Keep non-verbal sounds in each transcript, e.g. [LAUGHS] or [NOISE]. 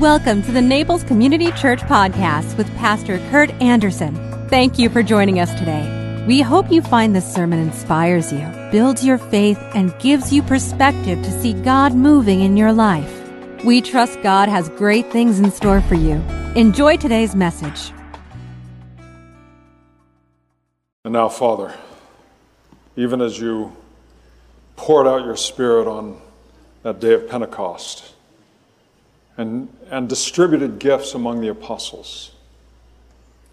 Welcome to the Naples Community Church Podcast with Pastor Kurt Anderson. Thank you for joining us today. We hope you find this sermon inspires you, builds your faith, and gives you perspective to see God moving in your life. We trust God has great things in store for you. Enjoy today's message. And now, Father, even as you poured out your Spirit on that day of Pentecost, and, and distributed gifts among the apostles.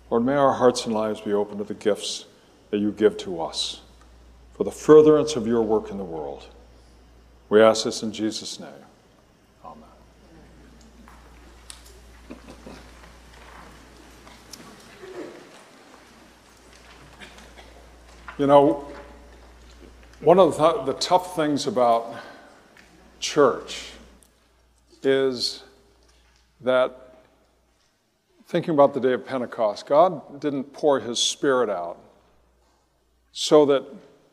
Lord, may our hearts and lives be open to the gifts that you give to us for the furtherance of your work in the world. We ask this in Jesus' name. Amen. You know, one of the, the tough things about church is that thinking about the day of Pentecost, God didn't pour his spirit out so that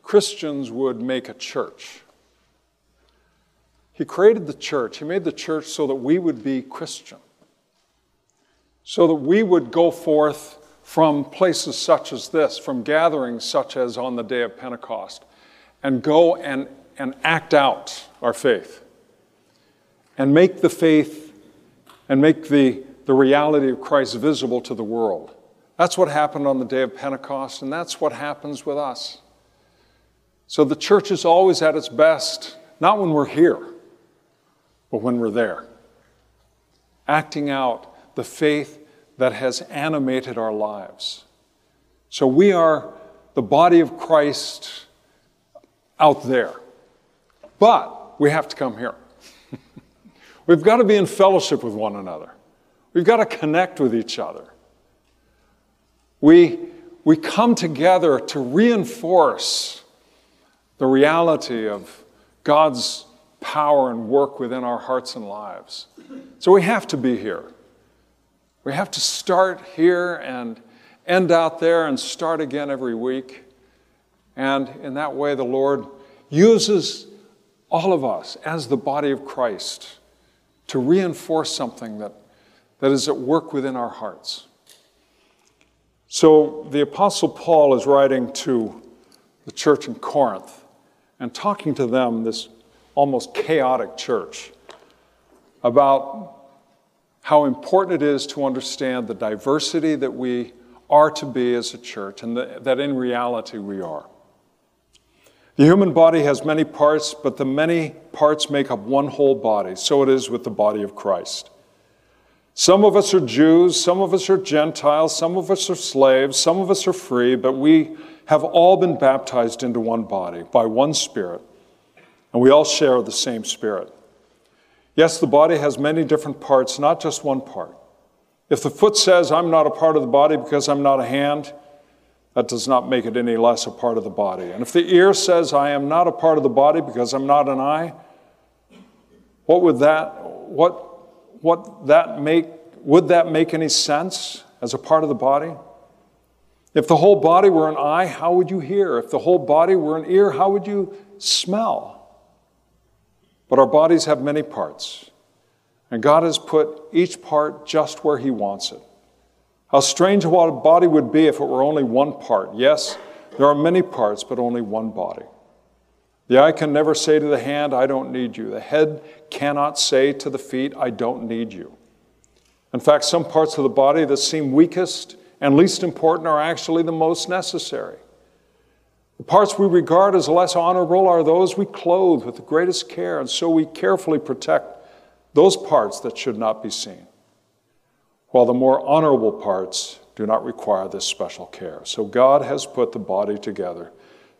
Christians would make a church. He created the church. He made the church so that we would be Christian, so that we would go forth from places such as this, from gatherings such as on the day of Pentecost, and go and, and act out our faith and make the faith and make the, the reality of Christ visible to the world. That's what happened on the day of Pentecost, and that's what happens with us. So the church is always at its best, not when we're here, but when we're there, acting out the faith that has animated our lives. So we are the body of Christ out there, but we have to come here. [LAUGHS] We've got to be in fellowship with one another. We've got to connect with each other. We, we come together to reinforce the reality of God's power and work within our hearts and lives. So we have to be here. We have to start here and end out there and start again every week. And in that way, the Lord uses all of us as the body of Christ to reinforce something that, that is at work within our hearts. So the Apostle Paul is writing to the church in Corinth and talking to them, this almost chaotic church, about how important it is to understand the diversity that we are to be as a church and the, that in reality we are. The human body has many parts, but the many parts make up one whole body. So it is with the body of Christ. Some of us are Jews, some of us are Gentiles, some of us are slaves, some of us are free, but we have all been baptized into one body by one Spirit, and we all share the same Spirit. Yes, the body has many different parts, not just one part. If the foot says, I'm not a part of the body because I'm not a hand, that does not make it any less a part of the body. And if the ear says, I am not a part of the body because I'm not an eye, what would that, what, what that make, would that make any sense as a part of the body? If the whole body were an eye, how would you hear? If the whole body were an ear, how would you smell? But our bodies have many parts, and God has put each part just where He wants it. How strange what a body would be if it were only one part. Yes, there are many parts, but only one body. The eye can never say to the hand, I don't need you. The head cannot say to the feet, I don't need you. In fact, some parts of the body that seem weakest and least important are actually the most necessary. The parts we regard as less honorable are those we clothe with the greatest care, and so we carefully protect those parts that should not be seen while the more honorable parts do not require this special care. So God has put the body together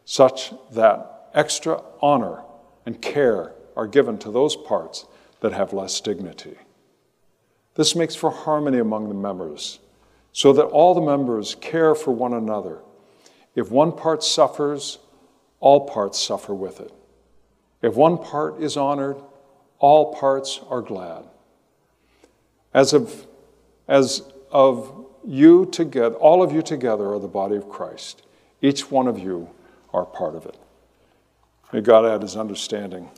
such that extra honor and care are given to those parts that have less dignity. This makes for harmony among the members, so that all the members care for one another. If one part suffers, all parts suffer with it. If one part is honored, all parts are glad. As of as of you together, all of you together are the body of Christ. Each one of you are part of it. May God add his understanding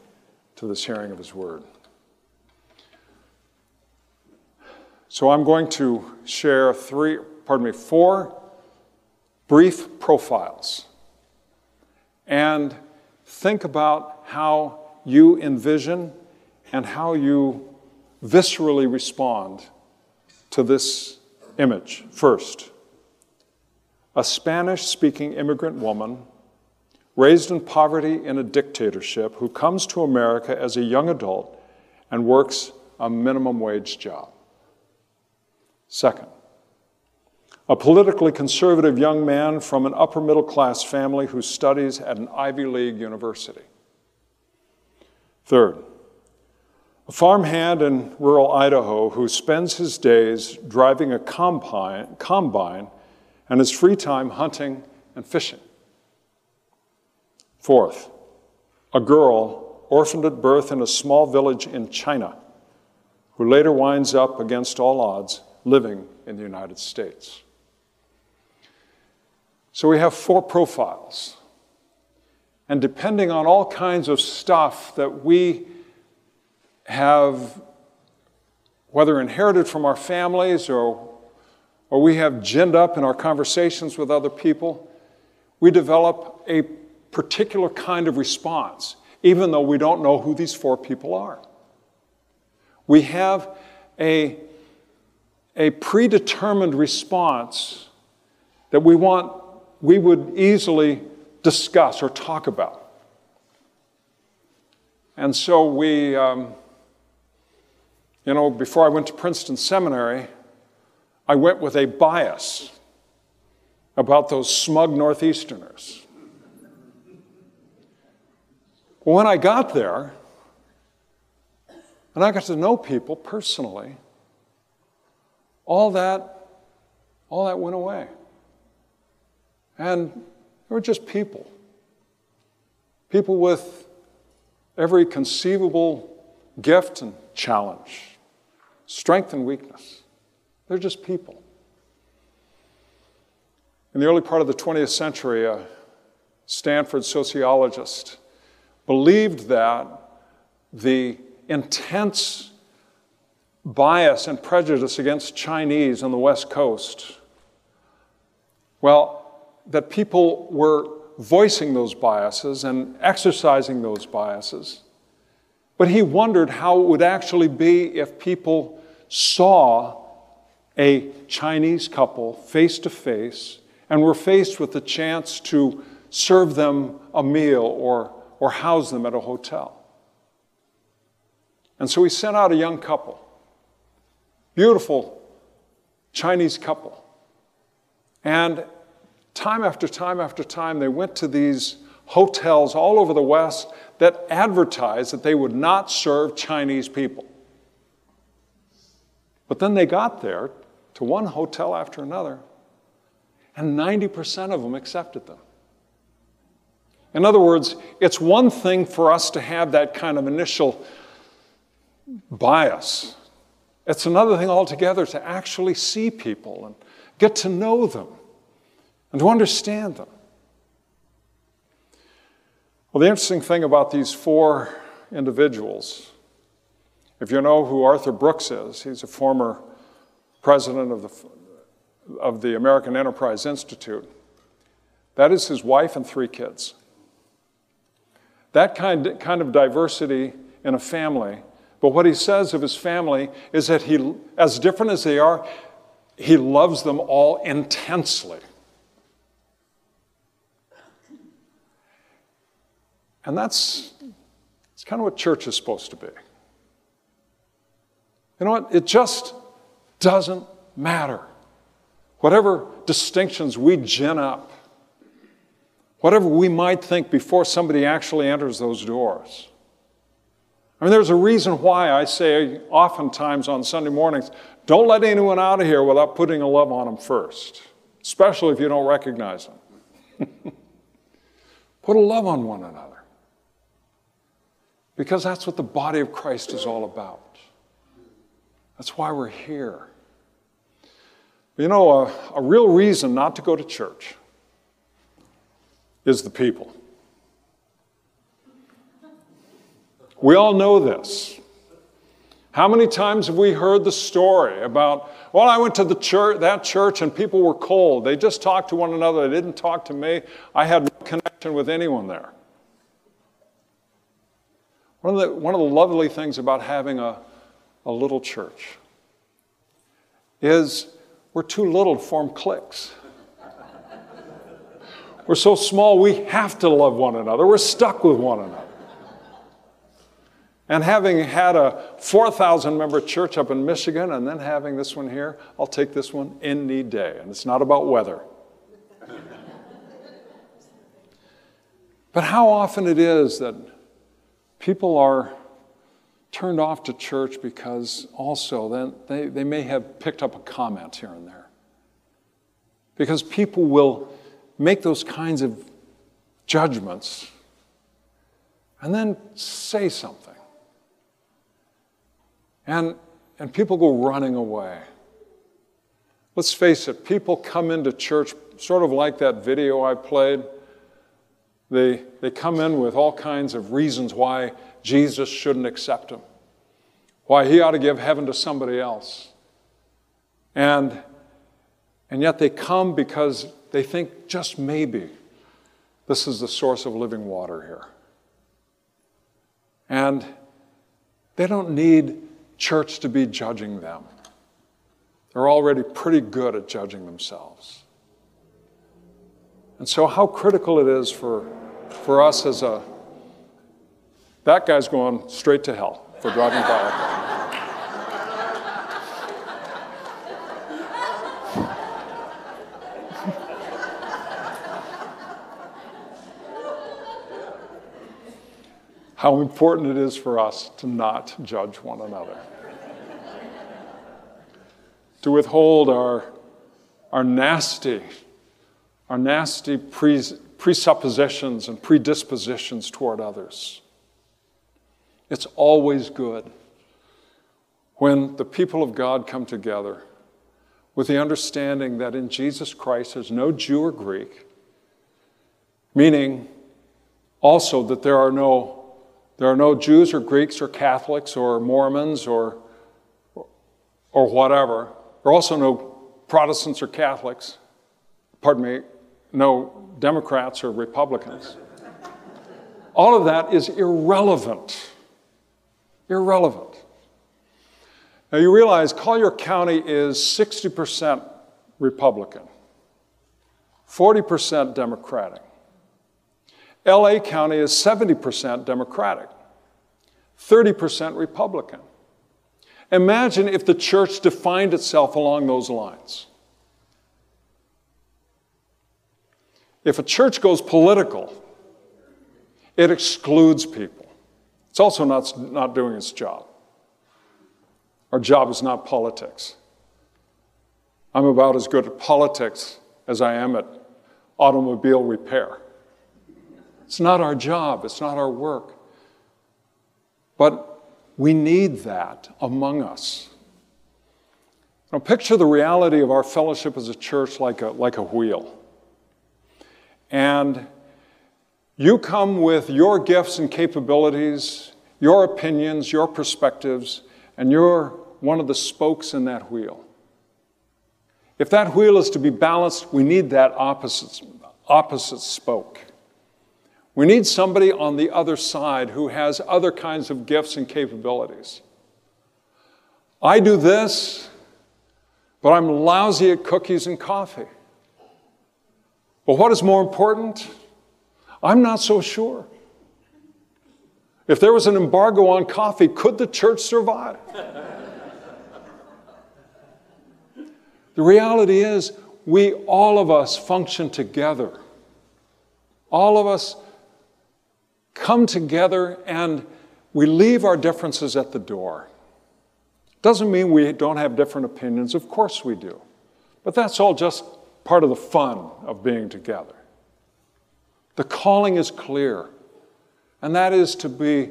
to this hearing of his word. So I'm going to share three, pardon me, four brief profiles and think about how you envision and how you viscerally respond to this image. First, a Spanish speaking immigrant woman raised in poverty in a dictatorship who comes to America as a young adult and works a minimum wage job. Second, a politically conservative young man from an upper middle class family who studies at an Ivy League university. Third, a farmhand in rural Idaho who spends his days driving a combine, combine and his free time hunting and fishing. Fourth, a girl orphaned at birth in a small village in China who later winds up, against all odds, living in the United States. So we have four profiles. And depending on all kinds of stuff that we have, whether inherited from our families or, or we have ginned up in our conversations with other people, we develop a particular kind of response, even though we don't know who these four people are. We have a, a predetermined response that we want, we would easily discuss or talk about. And so we, um, you know, before I went to Princeton Seminary, I went with a bias about those smug Northeasterners. when I got there, and I got to know people personally, all that, all that went away. And they were just people. People with every conceivable gift and challenge, strength and weakness. They're just people. In the early part of the 20th century, a Stanford sociologist believed that the intense bias and prejudice against Chinese on the West Coast, well, that people were voicing those biases and exercising those biases. But he wondered how it would actually be if people saw a Chinese couple face to face and were faced with the chance to serve them a meal or or house them at a hotel. And so he sent out a young couple, beautiful Chinese couple. And time after time after time, they went to these hotels all over the West that advertised that they would not serve Chinese people. But then they got there to one hotel after another, and 90% of them accepted them. In other words, it's one thing for us to have that kind of initial bias. It's another thing altogether to actually see people and get to know them and to understand them. Well, the interesting thing about these four individuals, if you know who Arthur Brooks is, he's a former president of the, of the American Enterprise Institute. That is his wife and three kids. That kind, kind of diversity in a family. But what he says of his family is that he, as different as they are, he loves them all intensely. And that's, that's kind of what church is supposed to be. You know what? It just doesn't matter. Whatever distinctions we gin up, whatever we might think before somebody actually enters those doors. I mean, there's a reason why I say oftentimes on Sunday mornings, don't let anyone out of here without putting a love on them first, especially if you don't recognize them. [LAUGHS] Put a love on one another. Because that's what the body of Christ is all about. That's why we're here. You know, a, a real reason not to go to church is the people. We all know this. How many times have we heard the story about, well, I went to the church, that church and people were cold. They just talked to one another. They didn't talk to me. I had no connection with anyone there. One of the, one of the lovely things about having a, a little church is we're too little to form cliques. we're so small, we have to love one another. We're stuck with one another. And having had a 4,000 member church up in Michigan and then having this one here, I'll take this one any day. And it's not about weather. but how often it is that people are turned off to church because also then they, they may have picked up a comment here and there. Because people will make those kinds of judgments and then say something. And, and people go running away. Let's face it, people come into church sort of like that video I played. They, they come in with all kinds of reasons why Jesus shouldn't accept them, why he ought to give heaven to somebody else. And, and yet they come because they think just maybe this is the source of living water here. And they don't need church to be judging them. They're already pretty good at judging themselves. And so, how critical it is for, for us as a. That guy's going straight to hell for driving by how important it is for us to not judge one another. to withhold our, our nasty, our nasty presuppositions and predispositions toward others. It's always good when the people of God come together with the understanding that in Jesus Christ there's no Jew or Greek, meaning also that there are no there are no Jews or Greeks or Catholics or Mormons or, or whatever. There are also no Protestants or Catholics. Pardon me, no Democrats or Republicans. All of that is irrelevant. Irrelevant. Now you realize Collier County is 60% Republican, 40% Democratic. LA County is 70% Democratic, 30% Republican. Imagine if the church defined itself along those lines. If a church goes political, it excludes people. It's also not, not doing its job. Our job is not politics. I'm about as good at politics as I am at automobile repair. It's not our job, it's not our work. But we need that among us. Now, picture the reality of our fellowship as a church like a, like a wheel. And you come with your gifts and capabilities, your opinions, your perspectives, and you're one of the spokes in that wheel. If that wheel is to be balanced, we need that opposite, opposite spoke. We need somebody on the other side who has other kinds of gifts and capabilities. I do this, but I'm lousy at cookies and coffee. But what is more important? I'm not so sure. If there was an embargo on coffee, could the church survive? the reality is, we, all of us, function together. All of us come together and we leave our differences at the door. Doesn't mean we don't have different opinions, of course we do. But that's all just part of the fun of being together. The calling is clear, and that is to be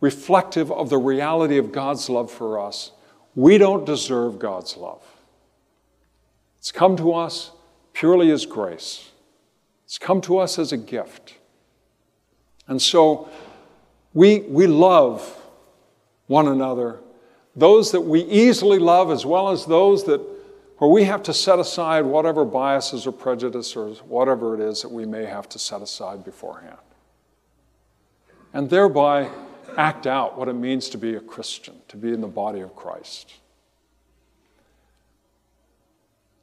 reflective of the reality of God's love for us. We don't deserve God's love. It's come to us purely as grace, it's come to us as a gift. And so we, we love one another those that we easily love as well as those that where we have to set aside whatever biases or prejudice or whatever it is that we may have to set aside beforehand. And thereby act out what it means to be a Christian, to be in the body of Christ.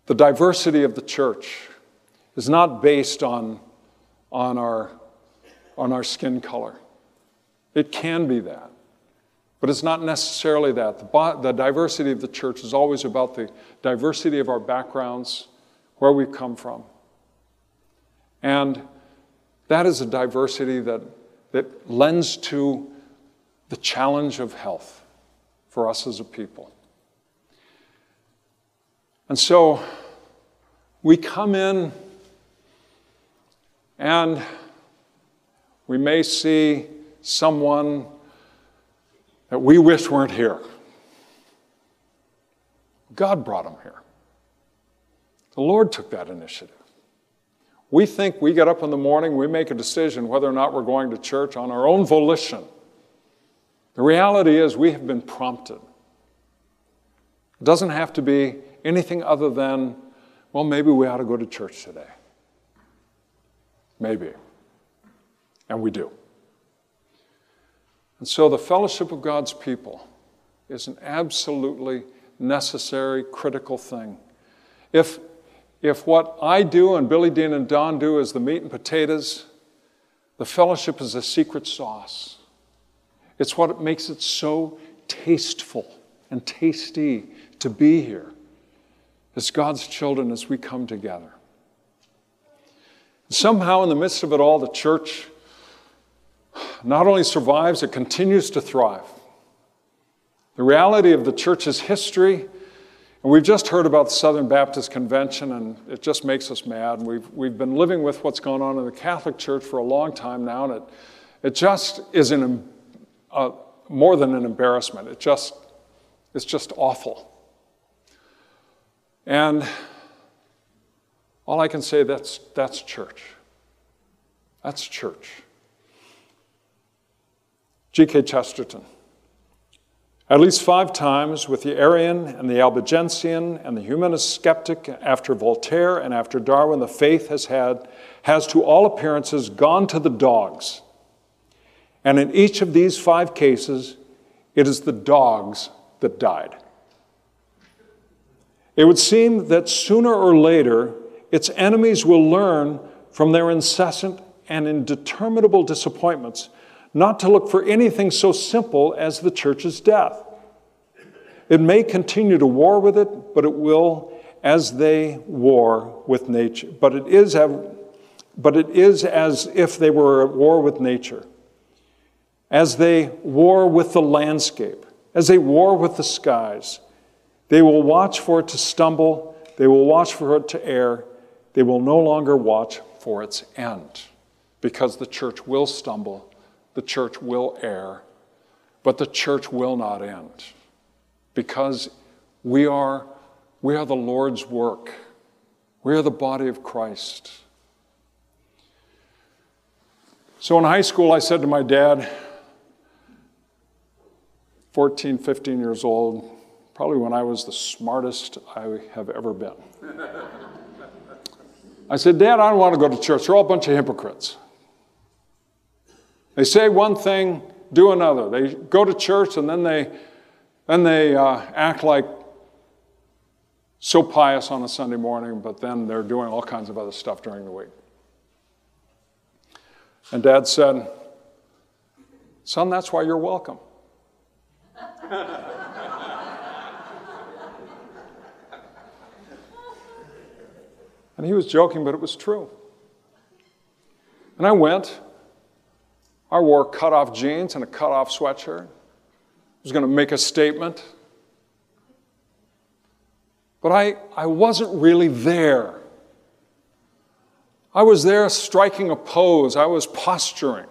The diversity of the church is not based on, on, our, on our skin color. It can be that. But it's not necessarily that. The, the, diversity of the church is always about the diversity of our backgrounds, where we've come from. And that is a diversity that, that lends to the challenge of health for us as a people. And so we come in and we may see someone that we wish weren't here. God brought them here. The Lord took that initiative. We think we get up in the morning, we make a decision whether or not we're going to church on our own volition. The reality is, we have been prompted. It doesn't have to be anything other than, well, maybe we ought to go to church today. Maybe. And we do. And so the fellowship of God's people is an absolutely necessary, critical thing. If, if what I do and Billy Dean and Don do is the meat and potatoes, the fellowship is a secret sauce. It's what makes it so tasteful and tasty to be here as God's children as we come together. Somehow, in the midst of it all, the church not only survives, it continues to thrive. The reality of the church's history, and we've just heard about the Southern Baptist Convention, and it just makes us mad. And we've, we've been living with what's going on in the Catholic Church for a long time now, and it, it just is an, uh, more than an embarrassment. It just, it's just awful. And all I can say that's that's church. That's church. G.K. Chesterton. At least five times, with the Arian and the Albigensian and the humanist skeptic, after Voltaire and after Darwin, the faith has had, has to all appearances gone to the dogs. And in each of these five cases, it is the dogs that died. It would seem that sooner or later, its enemies will learn from their incessant and indeterminable disappointments not to look for anything so simple as the church's death. It may continue to war with it, but it will as they war with nature. But it is, but it is as if they were at war with nature, as they war with the landscape, as they war with the skies. They will watch for it to stumble, they will watch for it to err, they will no longer watch for its end, because the church will stumble the church will err, but the church will not end because we are, we are the Lord's work. We are the body of Christ. So in high school, I said to my dad, 14, 15 years old, probably when I was the smartest I have ever been. [LAUGHS] I said, Dad, I don't want to go to church. They're all a bunch of hypocrites. They say one thing, do another. They go to church and then they, then they uh, act like so pious on a Sunday morning, but then they're doing all kinds of other stuff during the week. And dad said, Son, that's why you're welcome. and he was joking, but it was true. And I went, I wore cut off jeans and a cut off sweatshirt. I was going to make a statement. But I, I wasn't really there. I was there striking a pose, I was posturing.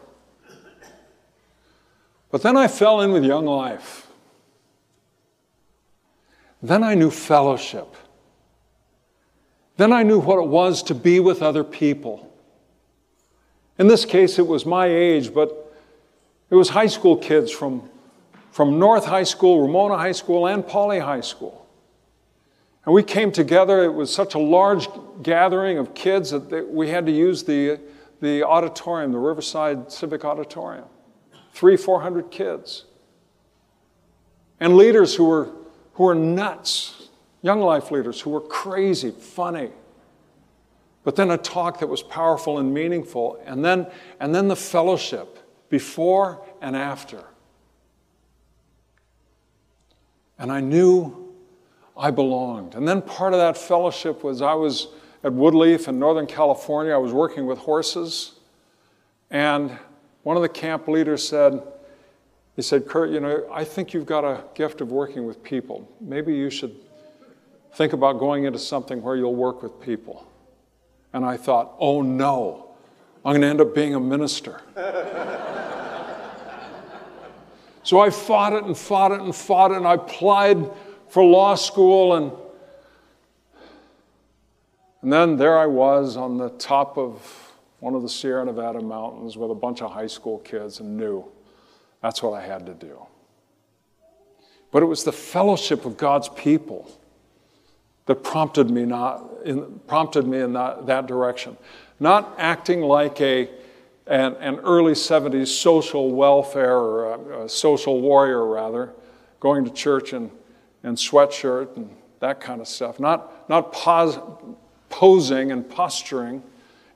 But then I fell in with young life. Then I knew fellowship. Then I knew what it was to be with other people. In this case, it was my age, but it was high school kids from from North High School, Ramona High School, and Poly High School. And we came together. It was such a large gathering of kids that we had to use the, the auditorium, the Riverside Civic Auditorium. Three, four hundred kids. And leaders who were, who were nuts, young life leaders who were crazy, funny. But then a talk that was powerful and meaningful. And then, and then the fellowship before and after. And I knew I belonged. And then part of that fellowship was I was at Woodleaf in Northern California. I was working with horses. And one of the camp leaders said, he said, Kurt, you know, I think you've got a gift of working with people. Maybe you should think about going into something where you'll work with people. And I thought, oh no, I'm going to end up being a minister. [LAUGHS] so I fought it and fought it and fought it, and I applied for law school. And, and then there I was on the top of one of the Sierra Nevada mountains with a bunch of high school kids and knew that's what I had to do. But it was the fellowship of God's people that prompted me, not in, prompted me in that, that direction. Not acting like a, an, an early 70s social welfare or a, a social warrior, rather, going to church in, in sweatshirt and that kind of stuff. Not, not pos, posing and posturing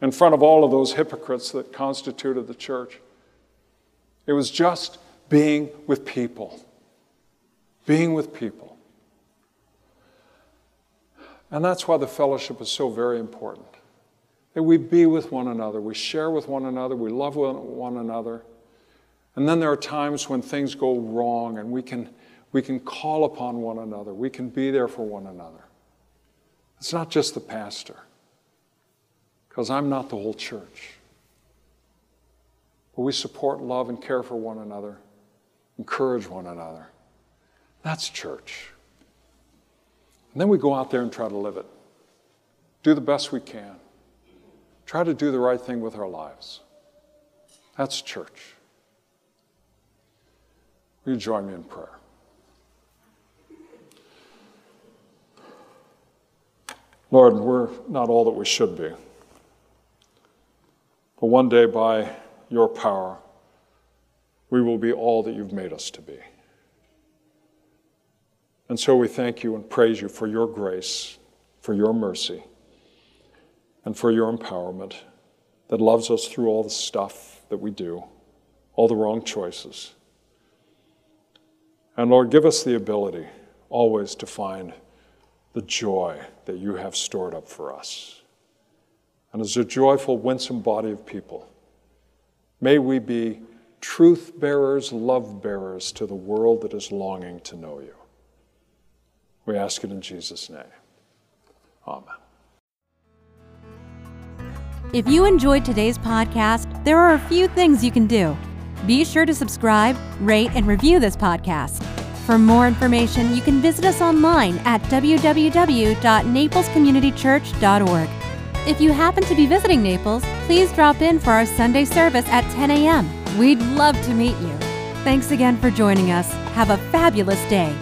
in front of all of those hypocrites that constituted the church. It was just being with people. Being with people. And that's why the fellowship is so very important. That we be with one another, we share with one another, we love one another. And then there are times when things go wrong and we can, we can call upon one another, we can be there for one another. It's not just the pastor, because I'm not the whole church. But we support, love, and care for one another, encourage one another. That's church. And then we go out there and try to live it. Do the best we can. Try to do the right thing with our lives. That's church. Will you join me in prayer? Lord, we're not all that we should be. But one day, by your power, we will be all that you've made us to be. And so we thank you and praise you for your grace, for your mercy, and for your empowerment that loves us through all the stuff that we do, all the wrong choices. And Lord, give us the ability always to find the joy that you have stored up for us. And as a joyful, winsome body of people, may we be truth bearers, love bearers to the world that is longing to know you. We ask it in Jesus' name. Amen. If you enjoyed today's podcast, there are a few things you can do. Be sure to subscribe, rate, and review this podcast. For more information, you can visit us online at www.naplescommunitychurch.org. If you happen to be visiting Naples, please drop in for our Sunday service at 10 a.m. We'd love to meet you. Thanks again for joining us. Have a fabulous day.